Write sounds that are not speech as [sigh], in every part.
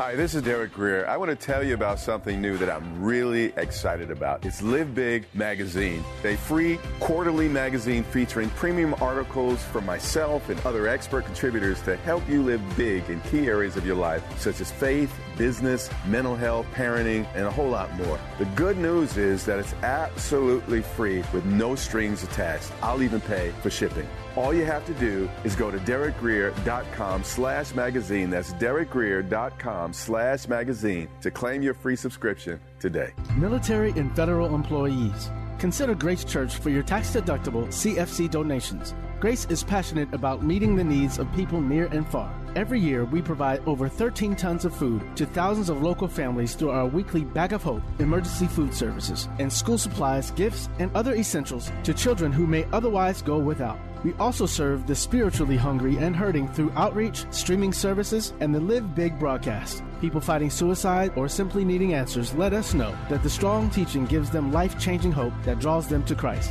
Hi, this is Derek Grier. I want to tell you about something new that I'm really excited about. It's Live Big Magazine, a free quarterly magazine featuring premium articles from myself and other expert contributors to help you live big in key areas of your life, such as faith, business, mental health, parenting, and a whole lot more. The good news is that it's absolutely free with no strings attached. I'll even pay for shipping. All you have to do is go to derekgrier.com slash magazine. That's derekgrier.com slash magazine to claim your free subscription today. Military and federal employees. Consider Grace Church for your tax deductible CFC donations. Grace is passionate about meeting the needs of people near and far. Every year, we provide over 13 tons of food to thousands of local families through our weekly Bag of Hope emergency food services and school supplies, gifts, and other essentials to children who may otherwise go without. We also serve the spiritually hungry and hurting through outreach, streaming services, and the Live Big broadcast. People fighting suicide or simply needing answers let us know that the strong teaching gives them life changing hope that draws them to Christ.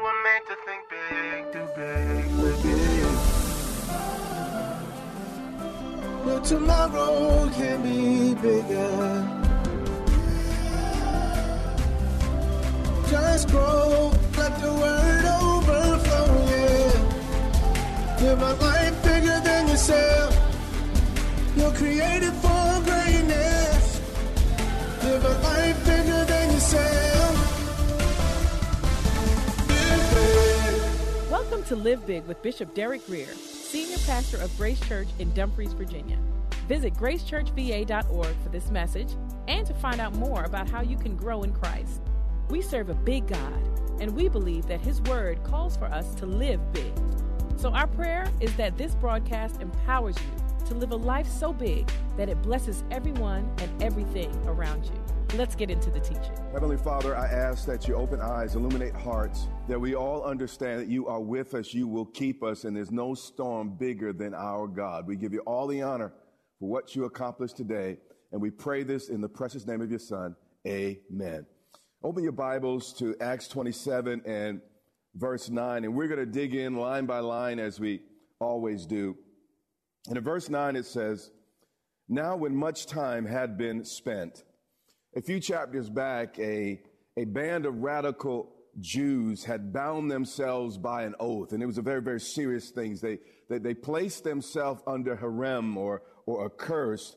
But tomorrow can be bigger. Just grow, let the word overflow, yeah. Live a life bigger than yourself. You're created for greatness. Live a life bigger than yourself. Welcome to Live Big with Bishop Derek Grier, Senior Pastor of Grace Church in Dumfries, Virginia. Visit gracechurchva.org for this message and to find out more about how you can grow in Christ. We serve a big God, and we believe that His Word calls for us to live big. So, our prayer is that this broadcast empowers you to live a life so big that it blesses everyone and everything around you. Let's get into the teaching. Heavenly Father, I ask that you open eyes, illuminate hearts, that we all understand that you are with us, you will keep us, and there's no storm bigger than our God. We give you all the honor for what you accomplished today, and we pray this in the precious name of your Son. Amen. Open your Bibles to Acts 27 and verse 9, and we're going to dig in line by line as we always do. And in verse 9, it says, Now, when much time had been spent, a few chapters back, a, a band of radical Jews had bound themselves by an oath, and it was a very, very serious thing. They, they, they placed themselves under herem or, or a curse,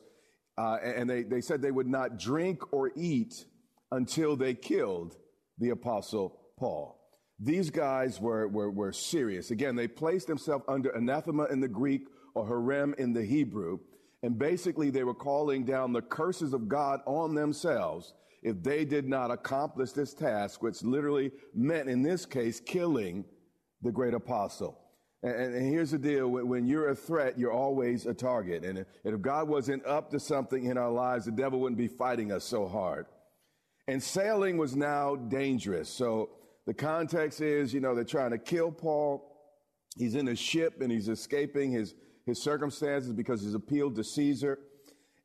uh, and they, they said they would not drink or eat until they killed the apostle Paul. These guys were, were, were serious. Again, they placed themselves under anathema in the Greek or herem in the Hebrew. And basically, they were calling down the curses of God on themselves if they did not accomplish this task, which literally meant, in this case, killing the great apostle. And, and here's the deal when you're a threat, you're always a target. And if God wasn't up to something in our lives, the devil wouldn't be fighting us so hard. And sailing was now dangerous. So the context is, you know, they're trying to kill Paul. He's in a ship and he's escaping his, his circumstances because he's appealed to Caesar.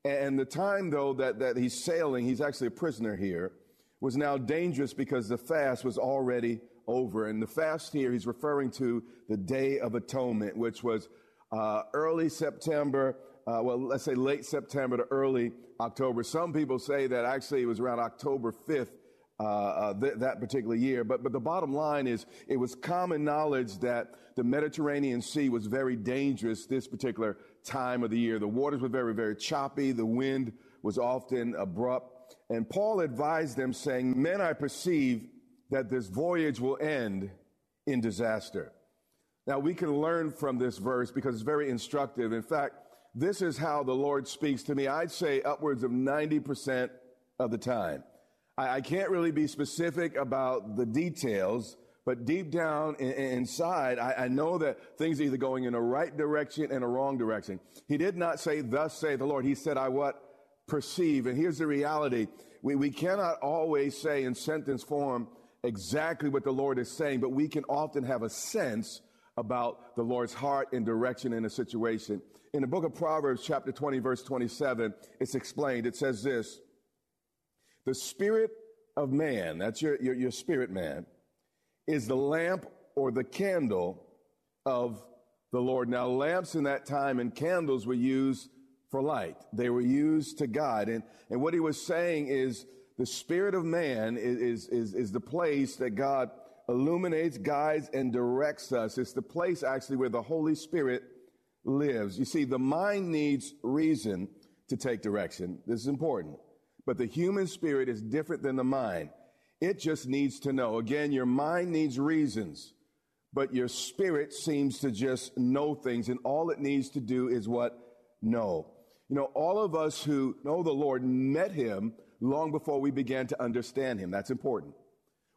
And the time, though, that, that he's sailing, he's actually a prisoner here, was now dangerous because the fast was already over. And the fast here, he's referring to the Day of Atonement, which was uh, early September, uh, well, let's say late September to early October. Some people say that actually it was around October 5th. Uh, uh, th- that particular year. But, but the bottom line is it was common knowledge that the Mediterranean Sea was very dangerous this particular time of the year. The waters were very, very choppy. The wind was often abrupt. And Paul advised them, saying, Men, I perceive that this voyage will end in disaster. Now, we can learn from this verse because it's very instructive. In fact, this is how the Lord speaks to me, I'd say upwards of 90% of the time. I, I can't really be specific about the details, but deep down in, inside, I, I, know that things are either going in a right direction and a wrong direction. He did not say, thus say the Lord. He said, I what? Perceive. And here's the reality. We, we cannot always say in sentence form exactly what the Lord is saying, but we can often have a sense about the Lord's heart and direction in a situation. In the book of Proverbs, chapter 20, verse 27, it's explained. It says this The spirit of man, that's your, your, your spirit man, is the lamp or the candle of the Lord. Now, lamps in that time and candles were used for light, they were used to guide. And, and what he was saying is the spirit of man is, is, is the place that God illuminates, guides, and directs us. It's the place actually where the Holy Spirit lives. You see, the mind needs reason to take direction. This is important. But the human spirit is different than the mind. It just needs to know. Again, your mind needs reasons, but your spirit seems to just know things, and all it needs to do is what? Know. You know, all of us who know the Lord met him long before we began to understand him. That's important.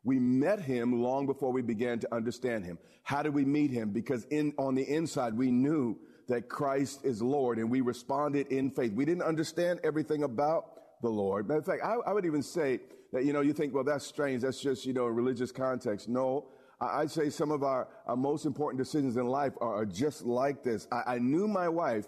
We met him long before we began to understand him. How did we meet him? Because in, on the inside, we knew that Christ is Lord and we responded in faith. We didn't understand everything about the Lord. Matter of fact, I, I would even say that, you know, you think, well, that's strange. That's just, you know, a religious context. No, I'd say some of our, our most important decisions in life are, are just like this. I, I knew my wife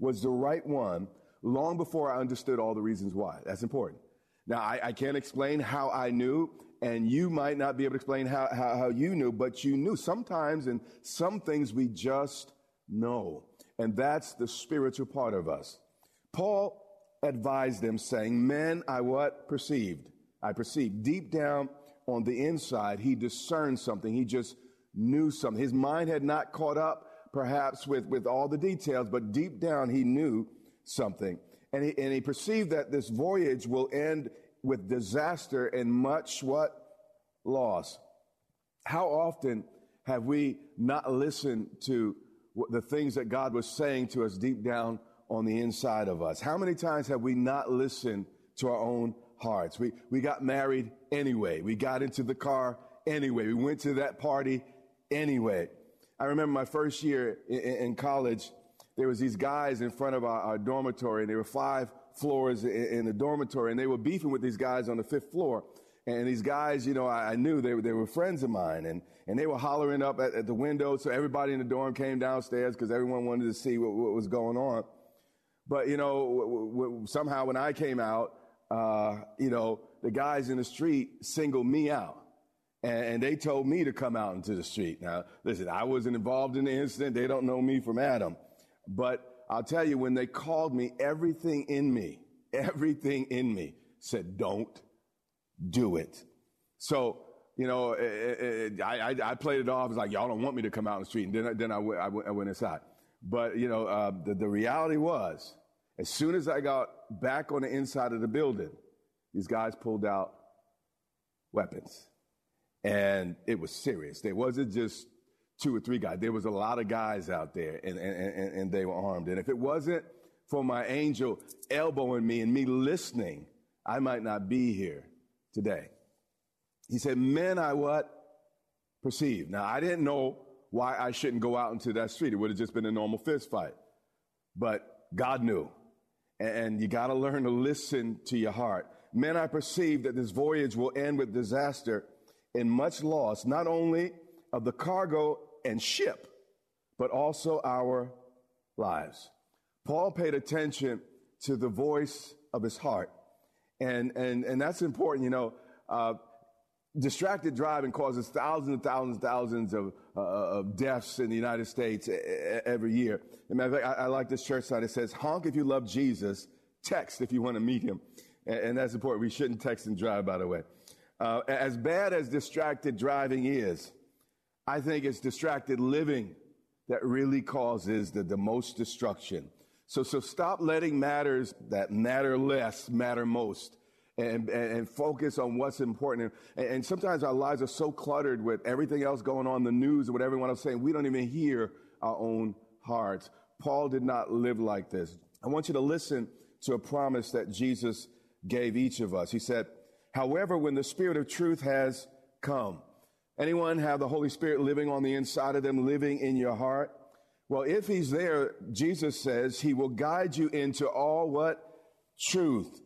was the right one long before I understood all the reasons why. That's important. Now, I, I can't explain how I knew and you might not be able to explain how, how, how, you knew, but you knew. Sometimes in some things we just know. And that's the spiritual part of us. Paul advised them saying, men, I what? Perceived. I perceived. Deep down on the inside, he discerned something. He just knew something. His mind had not caught up perhaps with, with all the details, but deep down he knew something. And he, and he perceived that this voyage will end with disaster and much what? Loss. How often have we not listened to the things that God was saying to us deep down on the inside of us? How many times have we not listened to our own hearts? We, we got married anyway. We got into the car anyway. We went to that party anyway. I remember my first year in, in college, there was these guys in front of our, our dormitory and there were five floors in, in, the dormitory and they were beefing with these guys on the fifth floor. And these guys, you know, I, I knew they were, they were friends of mine and, and they were hollering up at, at the window. So everybody in the dorm came downstairs because everyone wanted to see what, what, was going on. But, you know, w- w- somehow when I came out, uh, you know, the guys in the street singled me out. And, and they told me to come out into the street. Now, listen, I wasn't involved in the incident. They don't know me from Adam. But I'll tell you, when they called me, everything in me, everything in me said, don't do it. So, you know, it, it, I, I, played it off as like, y'all don't want me to come out in the street. And then, then I, went, I, I went inside. But, you know, uh, the, the reality was, as soon as I got back on the inside of the building, these guys pulled out weapons. And it was serious. There wasn't just two or three guys. There was a lot of guys out there and, and, and, and they were armed. And if it wasn't for my angel elbowing me and me listening, I might not be here today. He said, men, I what? Perceive. Now, I didn't know why I shouldn't go out into that street. It would have just been a normal fist fight. But God knew. And you got to learn to listen to your heart. Men, I perceive that this voyage will end with disaster and much loss, not only of the cargo and ship, but also our lives. Paul paid attention to the voice of his heart. And, and, and that's important. You know, uh, distracted driving causes thousands and thousands and thousands of, uh, of deaths in the United States every year. And I, I like this church sign. It says, honk if you love Jesus, text if you want to meet him. And, and that's important. We shouldn't text and drive, by the way. Uh, as bad as distracted driving is, I think it's distracted living that really causes the, the most destruction. So, so stop letting matters that matter less matter most. And, and, and focus on what's important. And, and, sometimes our lives are so cluttered with everything else going on the news and what everyone else is saying, we don't even hear our own hearts. Paul did not live like this. I want you to listen to a promise that Jesus gave each of us. He said, However, when the Spirit of truth has come, anyone have the Holy Spirit living on the inside of them, living in your heart? Well, if He's there, Jesus says He will guide you into all what? Truth.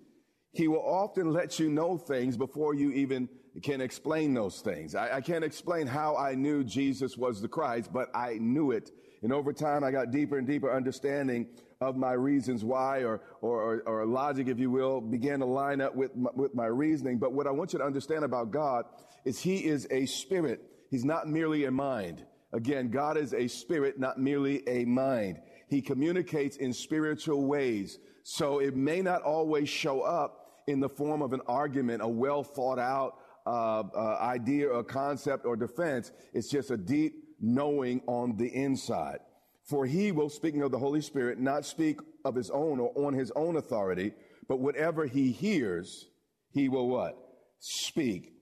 He will often let you know things before you even can explain those things. I, I, can't explain how I knew Jesus was the Christ, but I knew it. And over time, I got deeper and deeper understanding of my reasons why, or, or, or logic, if you will, began to line up with my, with my reasoning. But what I want you to understand about God is He is a spirit. He's not merely a mind. Again, God is a spirit, not merely a mind. He communicates in spiritual ways. So it may not always show up in the form of an argument, a well thought out uh, uh, idea or concept or defense. It's just a deep knowing on the inside. For he will, speaking of the Holy Spirit, not speak of his own or on his own authority, but whatever he hears, he will what? Speak.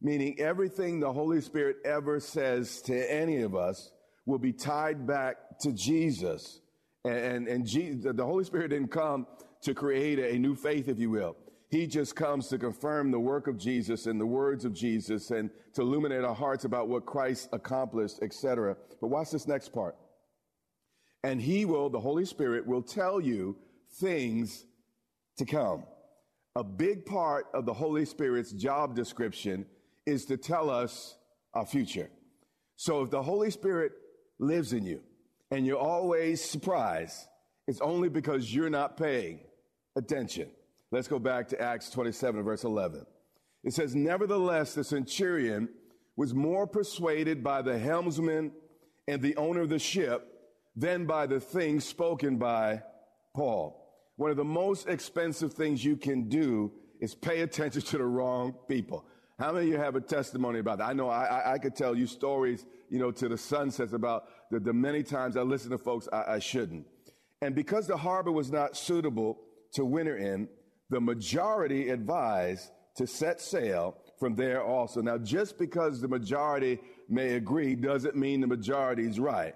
Meaning everything the Holy Spirit ever says to any of us will be tied back to Jesus. And, and, and the Holy Spirit didn't come to create a new faith, if you will. He just comes to confirm the work of Jesus and the words of Jesus and to illuminate our hearts about what Christ accomplished, etc. But watch this next part. And he will, the Holy Spirit will tell you things to come. A big part of the Holy Spirit's job description is to tell us our future. So if the Holy Spirit lives in you and you're always surprised, it's only because you're not paying attention. Let's go back to Acts 27, verse 11. It says, Nevertheless, the centurion was more persuaded by the helmsman and the owner of the ship than by the things spoken by Paul. One of the most expensive things you can do is pay attention to the wrong people. How many of you have a testimony about that? I know I, I, I could tell you stories, you know, to the sunsets about the, the many times I listen to folks I, I shouldn't. And because the harbor was not suitable to winter in, the majority advised to set sail from there also. Now, just because the majority may agree doesn't mean the majority is right.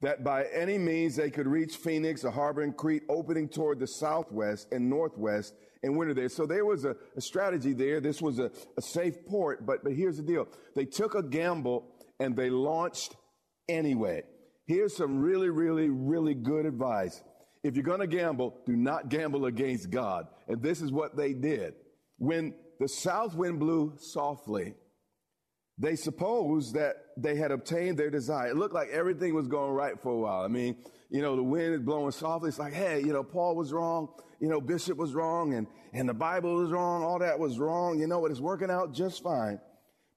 That by any means they could reach Phoenix, a harbor in Crete, opening toward the southwest and northwest and winter there. So there was a, a strategy there. This was a, a safe port, but, but here's the deal. They took a gamble and they launched anyway. Here's some really, really, really good advice. If you're going to gamble, do not gamble against God. And this is what they did. When the south wind blew softly, they supposed that they had obtained their desire. It looked like everything was going right for a while. I mean, you know, the wind is blowing softly. It's like, hey, you know, Paul was wrong. You know, Bishop was wrong and, and the Bible was wrong. All that was wrong. You know what? It's working out just fine.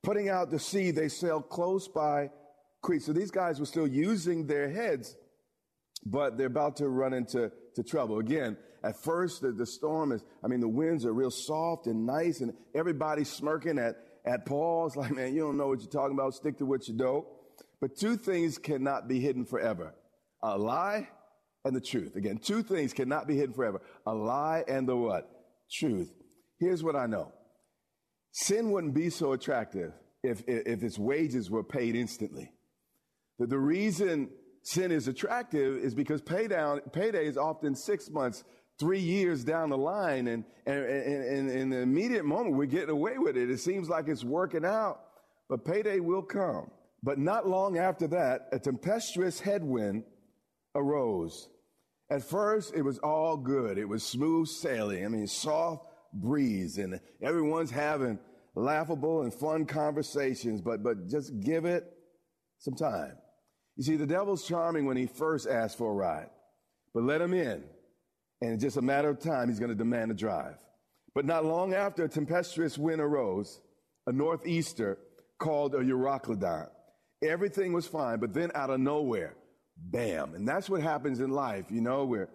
Putting out to sea, they sailed close by Crete. So these guys were still using their heads but they're about to run into to trouble. Again, at first, the, the storm is, I mean, the winds are real soft and nice, and everybody's smirking at, at Paul. It's [laughs] like, man, you don't know what you're talking about. Stick to what you know. But two things cannot be hidden forever a lie and the truth. Again, two things cannot be hidden forever a lie and the what? Truth. Here's what I know sin wouldn't be so attractive if, if its wages were paid instantly. That the reason sin is attractive is because pay down, payday is often six months, three years down the line. And, and, and, and in the immediate moment, we're getting away with it. It seems like it's working out, but payday will come. But not long after that, a tempestuous headwind arose. At first, it was all good. It was smooth sailing. I mean, soft breeze and everyone's having laughable and fun conversations, but, but just give it some time. You see, the devil's charming when he first asks for a ride, but let him in, and in just a matter of time, he's going to demand a drive. But not long after, a tempestuous wind arose, a northeaster called a Euroclydon. Everything was fine, but then out of nowhere, bam. And that's what happens in life. You know, we're,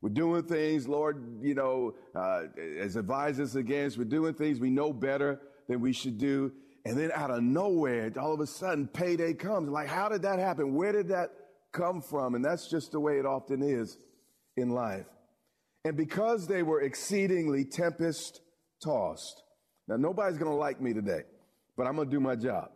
we're doing things, Lord, you know, uh, has advised us against. We're doing things we know better than we should do. And then out of nowhere, all of a sudden, payday comes. Like, how did that happen? Where did that come from? And that's just the way it often is in life. And because they were exceedingly tempest tossed. Now, nobody's going to like me today, but I'm going to do my job.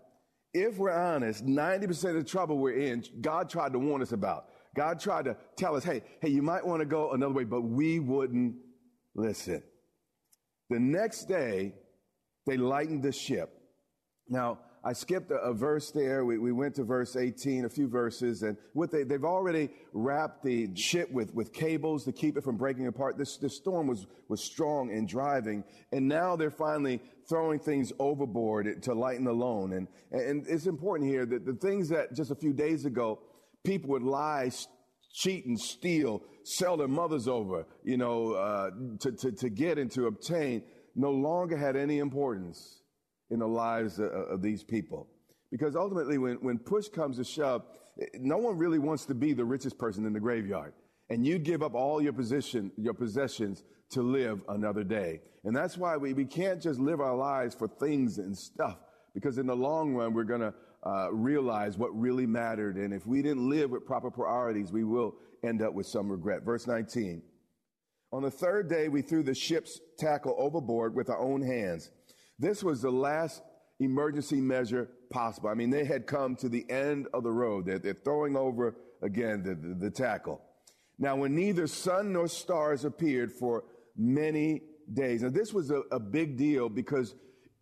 If we're honest, 90% of the trouble we're in, God tried to warn us about. God tried to tell us, hey, hey, you might want to go another way, but we wouldn't listen. The next day, they lightened the ship. Now, I skipped a, verse there. We, we, went to verse 18, a few verses, and what they, they've already wrapped the ship with, with cables to keep it from breaking apart. This, this storm was, was strong and driving, and now they're finally throwing things overboard to lighten the load. And, and it's important here that the things that just a few days ago, people would lie, cheat and steal, sell their mothers over, you know, uh, to, to, to get and to obtain, no longer had any importance in the lives of, of these people. Because ultimately, when, when push comes to shove, no one really wants to be the richest person in the graveyard. And you'd give up all your position, your possessions to live another day. And that's why we, we can't just live our lives for things and stuff. Because in the long run, we're going to uh, realize what really mattered. And if we didn't live with proper priorities, we will end up with some regret. Verse 19. On the third day, we threw the ship's tackle overboard with our own hands. This was the last emergency measure possible. I mean, they had come to the end of the road. They're, they're throwing over again the, the, the tackle. Now, when neither sun nor stars appeared for many days. Now, this was a, a big deal because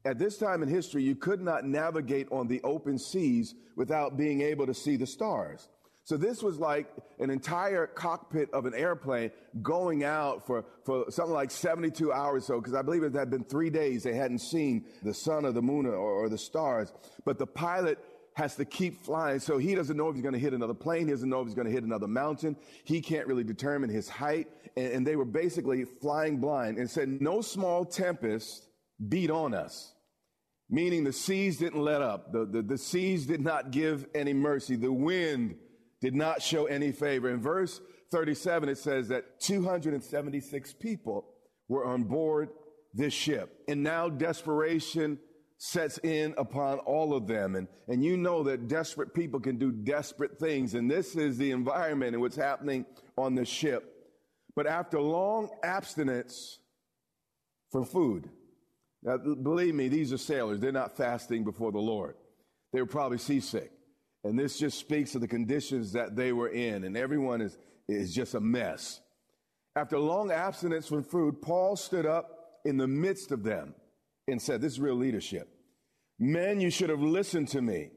at this time in history, you could not navigate on the open seas without being able to see the stars. So this was like an entire cockpit of an airplane going out for, for something like 72 hours so, because I believe it had been three days they hadn't seen the sun or the moon or, or the stars. But the pilot has to keep flying. So he doesn't know if he's going to hit another plane. He doesn't know if he's going to hit another mountain. He can't really determine his height. And, and they were basically flying blind and said, no small tempest beat on us. Meaning the seas didn't let up. The, the, the seas did not give any mercy. The wind did not show any favor. In verse 37, it says that 276 people were on board this ship. And now desperation sets in upon all of them. And, and you know that desperate people can do desperate things. And this is the environment and what's happening on the ship. But after long abstinence from food, now believe me, these are sailors. They're not fasting before the Lord. They were probably seasick. And this just speaks of the conditions that they were in, and everyone is, is just a mess. After long abstinence from food, Paul stood up in the midst of them and said, This is real leadership. Men, you should have listened to me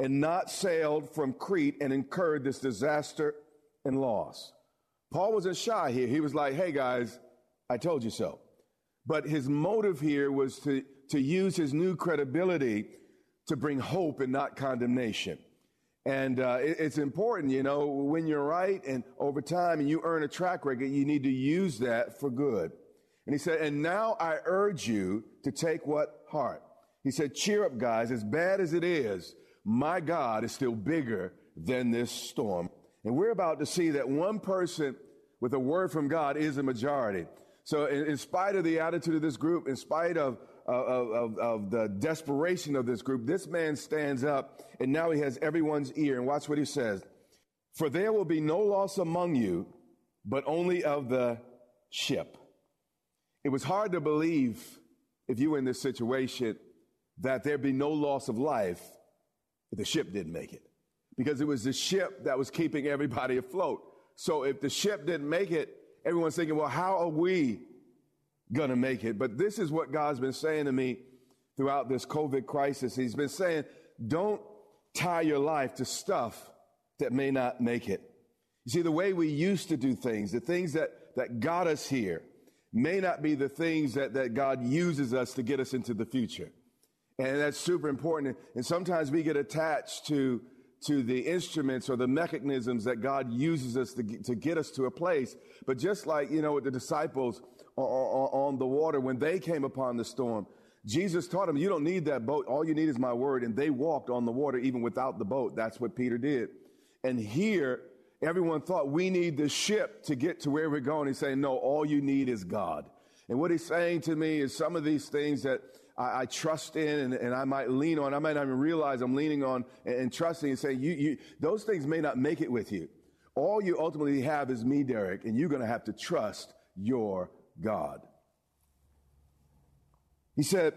and not sailed from Crete and incurred this disaster and loss. Paul wasn't shy here. He was like, Hey guys, I told you so. But his motive here was to, to use his new credibility to bring hope and not condemnation. And uh, it, it's important, you know, when you're right and over time and you earn a track record, you need to use that for good. And he said, and now I urge you to take what heart? He said, cheer up, guys. As bad as it is, my God is still bigger than this storm. And we're about to see that one person with a word from God is a majority. So in, in spite of the attitude of this group, in spite of of, of, of, the desperation of this group, this man stands up and now he has everyone's ear. And watch what he says. For there will be no loss among you, but only of the ship. It was hard to believe if you were in this situation that there'd be no loss of life if the ship didn't make it. Because it was the ship that was keeping everybody afloat. So if the ship didn't make it, everyone's thinking, well, how are we going to make it. But this is what God's been saying to me throughout this COVID crisis. He's been saying, don't tie your life to stuff that may not make it. You see, the way we used to do things, the things that, that got us here, may not be the things that, that God uses us to get us into the future. And that's super important. And sometimes we get attached to, to the instruments or the mechanisms that God uses us to, to get us to a place. But just like, you know, with the disciples, on the water when they came upon the storm. Jesus taught them, you don't need that boat. All you need is my word. And they walked on the water even without the boat. That's what Peter did. And here, everyone thought we need the ship to get to where we're going. He's saying, no, all you need is God. And what he's saying to me is some of these things that I, I trust in and, and, I might lean on, I might not even realize I'm leaning on and, and trusting and saying, you, you, those things may not make it with you. All you ultimately have is me, Derek, and you're going to have to trust your God. He said,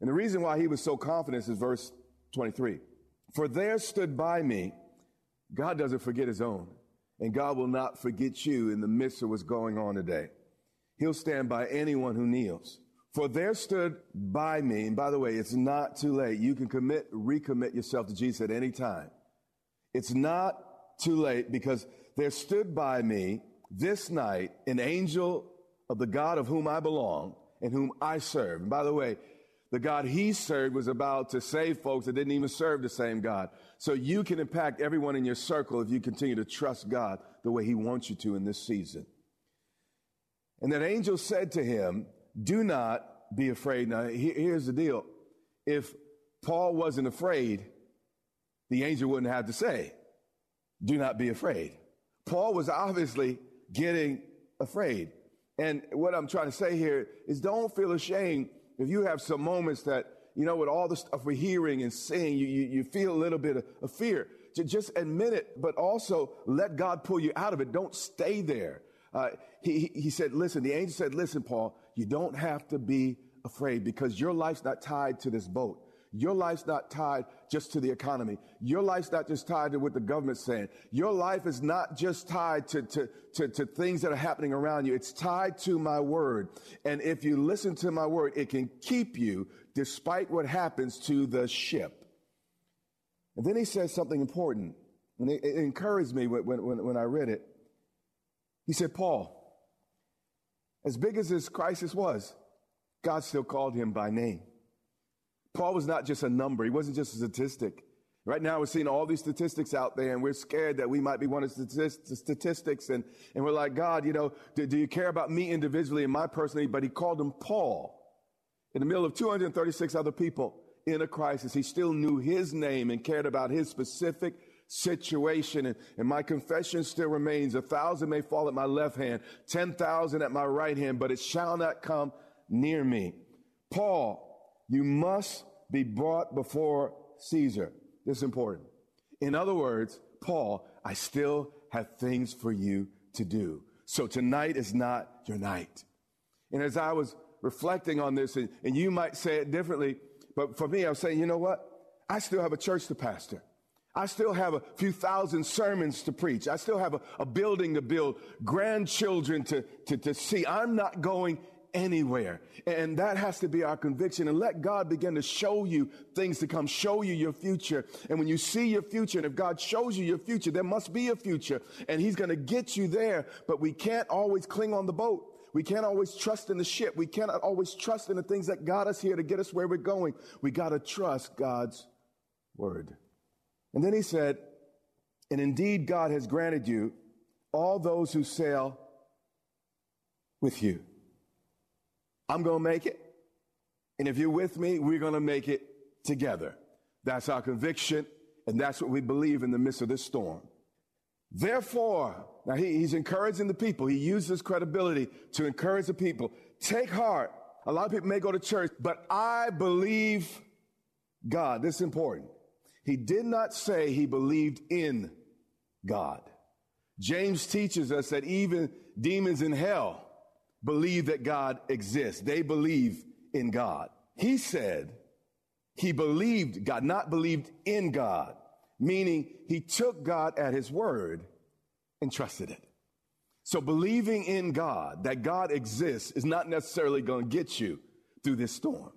and the reason why he was so confident is verse 23. For there stood by me, God doesn't forget his own, and God will not forget you in the midst of what's going on today. He'll stand by anyone who kneels. For there stood by me, and by the way, it's not too late. You can commit, recommit yourself to Jesus at any time. It's not too late because there stood by me this night an angel of the God of whom I belong and whom I serve. And by the way, the God he served was about to save folks that didn't even serve the same God. So you can impact everyone in your circle if you continue to trust God the way he wants you to in this season. And that angel said to him, Do not be afraid. Now, here's the deal. If Paul wasn't afraid, the angel wouldn't have to say, Do not be afraid. Paul was obviously getting afraid. And what I'm trying to say here is don't feel ashamed if you have some moments that, you know, with all the stuff we're hearing and seeing, you, you, you feel a little bit of, of fear. Just admit it, but also let God pull you out of it. Don't stay there. Uh, he, he said, listen, the angel said, listen, Paul, you don't have to be afraid because your life's not tied to this boat. Your life's not tied just to the economy. Your life's not just tied to what the government's saying. Your life is not just tied to, to, to, to, things that are happening around you. It's tied to my word. And if you listen to my word, it can keep you despite what happens to the ship. And then he says something important. And it, it encouraged me when, when, when I read it. He said, Paul, as big as this crisis was, God still called him by name. Paul was not just a number. He wasn't just a statistic. Right now, we're seeing all these statistics out there, and we're scared that we might be one of the statistics. And, and we're like, God, you know, do, do you care about me individually and my personally? But he called him Paul. In the middle of 236 other people in a crisis, he still knew his name and cared about his specific situation. And, and my confession still remains a thousand may fall at my left hand, 10,000 at my right hand, but it shall not come near me. Paul, you must be brought before Caesar. This is important. In other words, Paul, I still have things for you to do. So tonight is not your night. And as I was reflecting on this, and, and you might say it differently, but for me, I was saying, you know what? I still have a church to pastor. I still have a few thousand sermons to preach. I still have a, a building to build, grandchildren to, to, to see. I'm not going anywhere. And that has to be our conviction. And let God begin to show you things to come, show you your future. And when you see your future, and if God shows you your future, there must be a future. And He's going to get you there. But we can't always cling on the boat. We can't always trust in the ship. We cannot always trust in the things that got us here to get us where we're going. We got to trust God's word. And then he said, and indeed God has granted you all those who sail with you. I'm going to make it. And if you're with me, we're going to make it together. That's our conviction, and that's what we believe in the midst of this storm. Therefore, now he, he's encouraging the people. He uses credibility to encourage the people. Take heart. A lot of people may go to church, but I believe God. This is important. He did not say he believed in God. James teaches us that even demons in hell believe that God exists. They believe in God. He said he believed God, not believed in God, meaning he took God at his word and trusted it. So believing in God, that God exists, is not necessarily going to get you through this storm.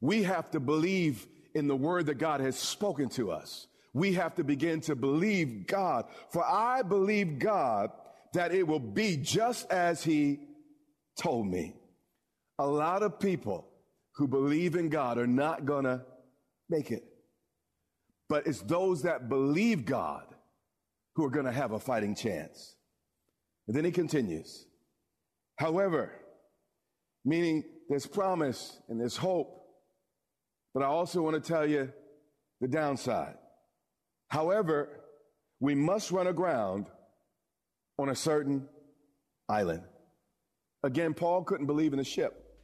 We have to believe in the word that God has spoken to us. We have to begin to believe God. For I believe God that it will be just as he told me a lot of people who believe in God are not going to make it. But it's those that believe God who are going to have a fighting chance. And then he continues. However, meaning there's promise and there's hope, but I also want to tell you the downside. However, we must run aground on a certain island. Again, Paul couldn't believe in the ship.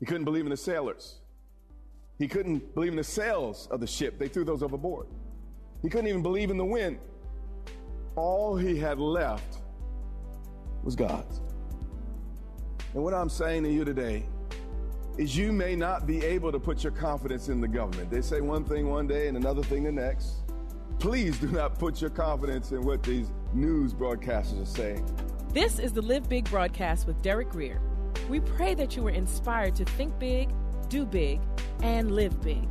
He couldn't believe in the sailors. He couldn't believe in the sails of the ship. They threw those overboard. He couldn't even believe in the wind. All he had left was God's. And what I'm saying to you today is you may not be able to put your confidence in the government. They say one thing one day and another thing the next. Please do not put your confidence in what these news broadcasters are saying. This is the Live Big broadcast with Derek Grier. We pray that you were inspired to think big, do big, and live big.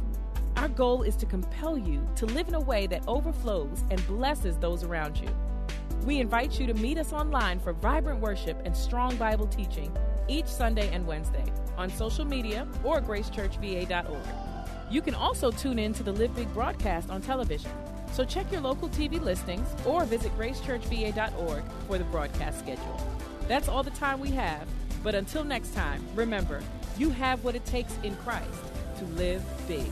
Our goal is to compel you to live in a way that overflows and blesses those around you. We invite you to meet us online for vibrant worship and strong Bible teaching each Sunday and Wednesday on social media or gracechurchva.org. You can also tune in to the Live Big broadcast on television. So check your local TV listings or visit gracechurchva.org for the broadcast schedule. That's all the time we have, but until next time, remember, you have what it takes in Christ to live big.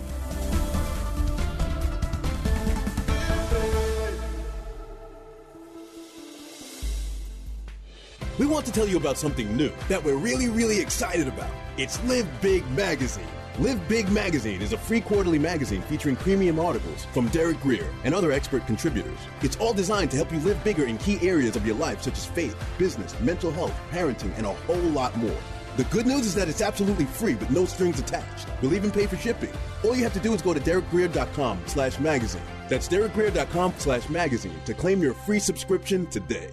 We want to tell you about something new that we're really, really excited about. It's Live Big Magazine. Live Big Magazine is a free quarterly magazine featuring premium articles from Derek Grier and other expert contributors. It's all designed to help you live bigger in key areas of your life, such as faith, business, mental health, parenting, and a whole lot more. The good news is that it's absolutely free with no strings attached. We'll even pay for shipping. All you have to do is go to derekgrier.com slash magazine. That's derekgrier.com slash magazine to claim your free subscription today.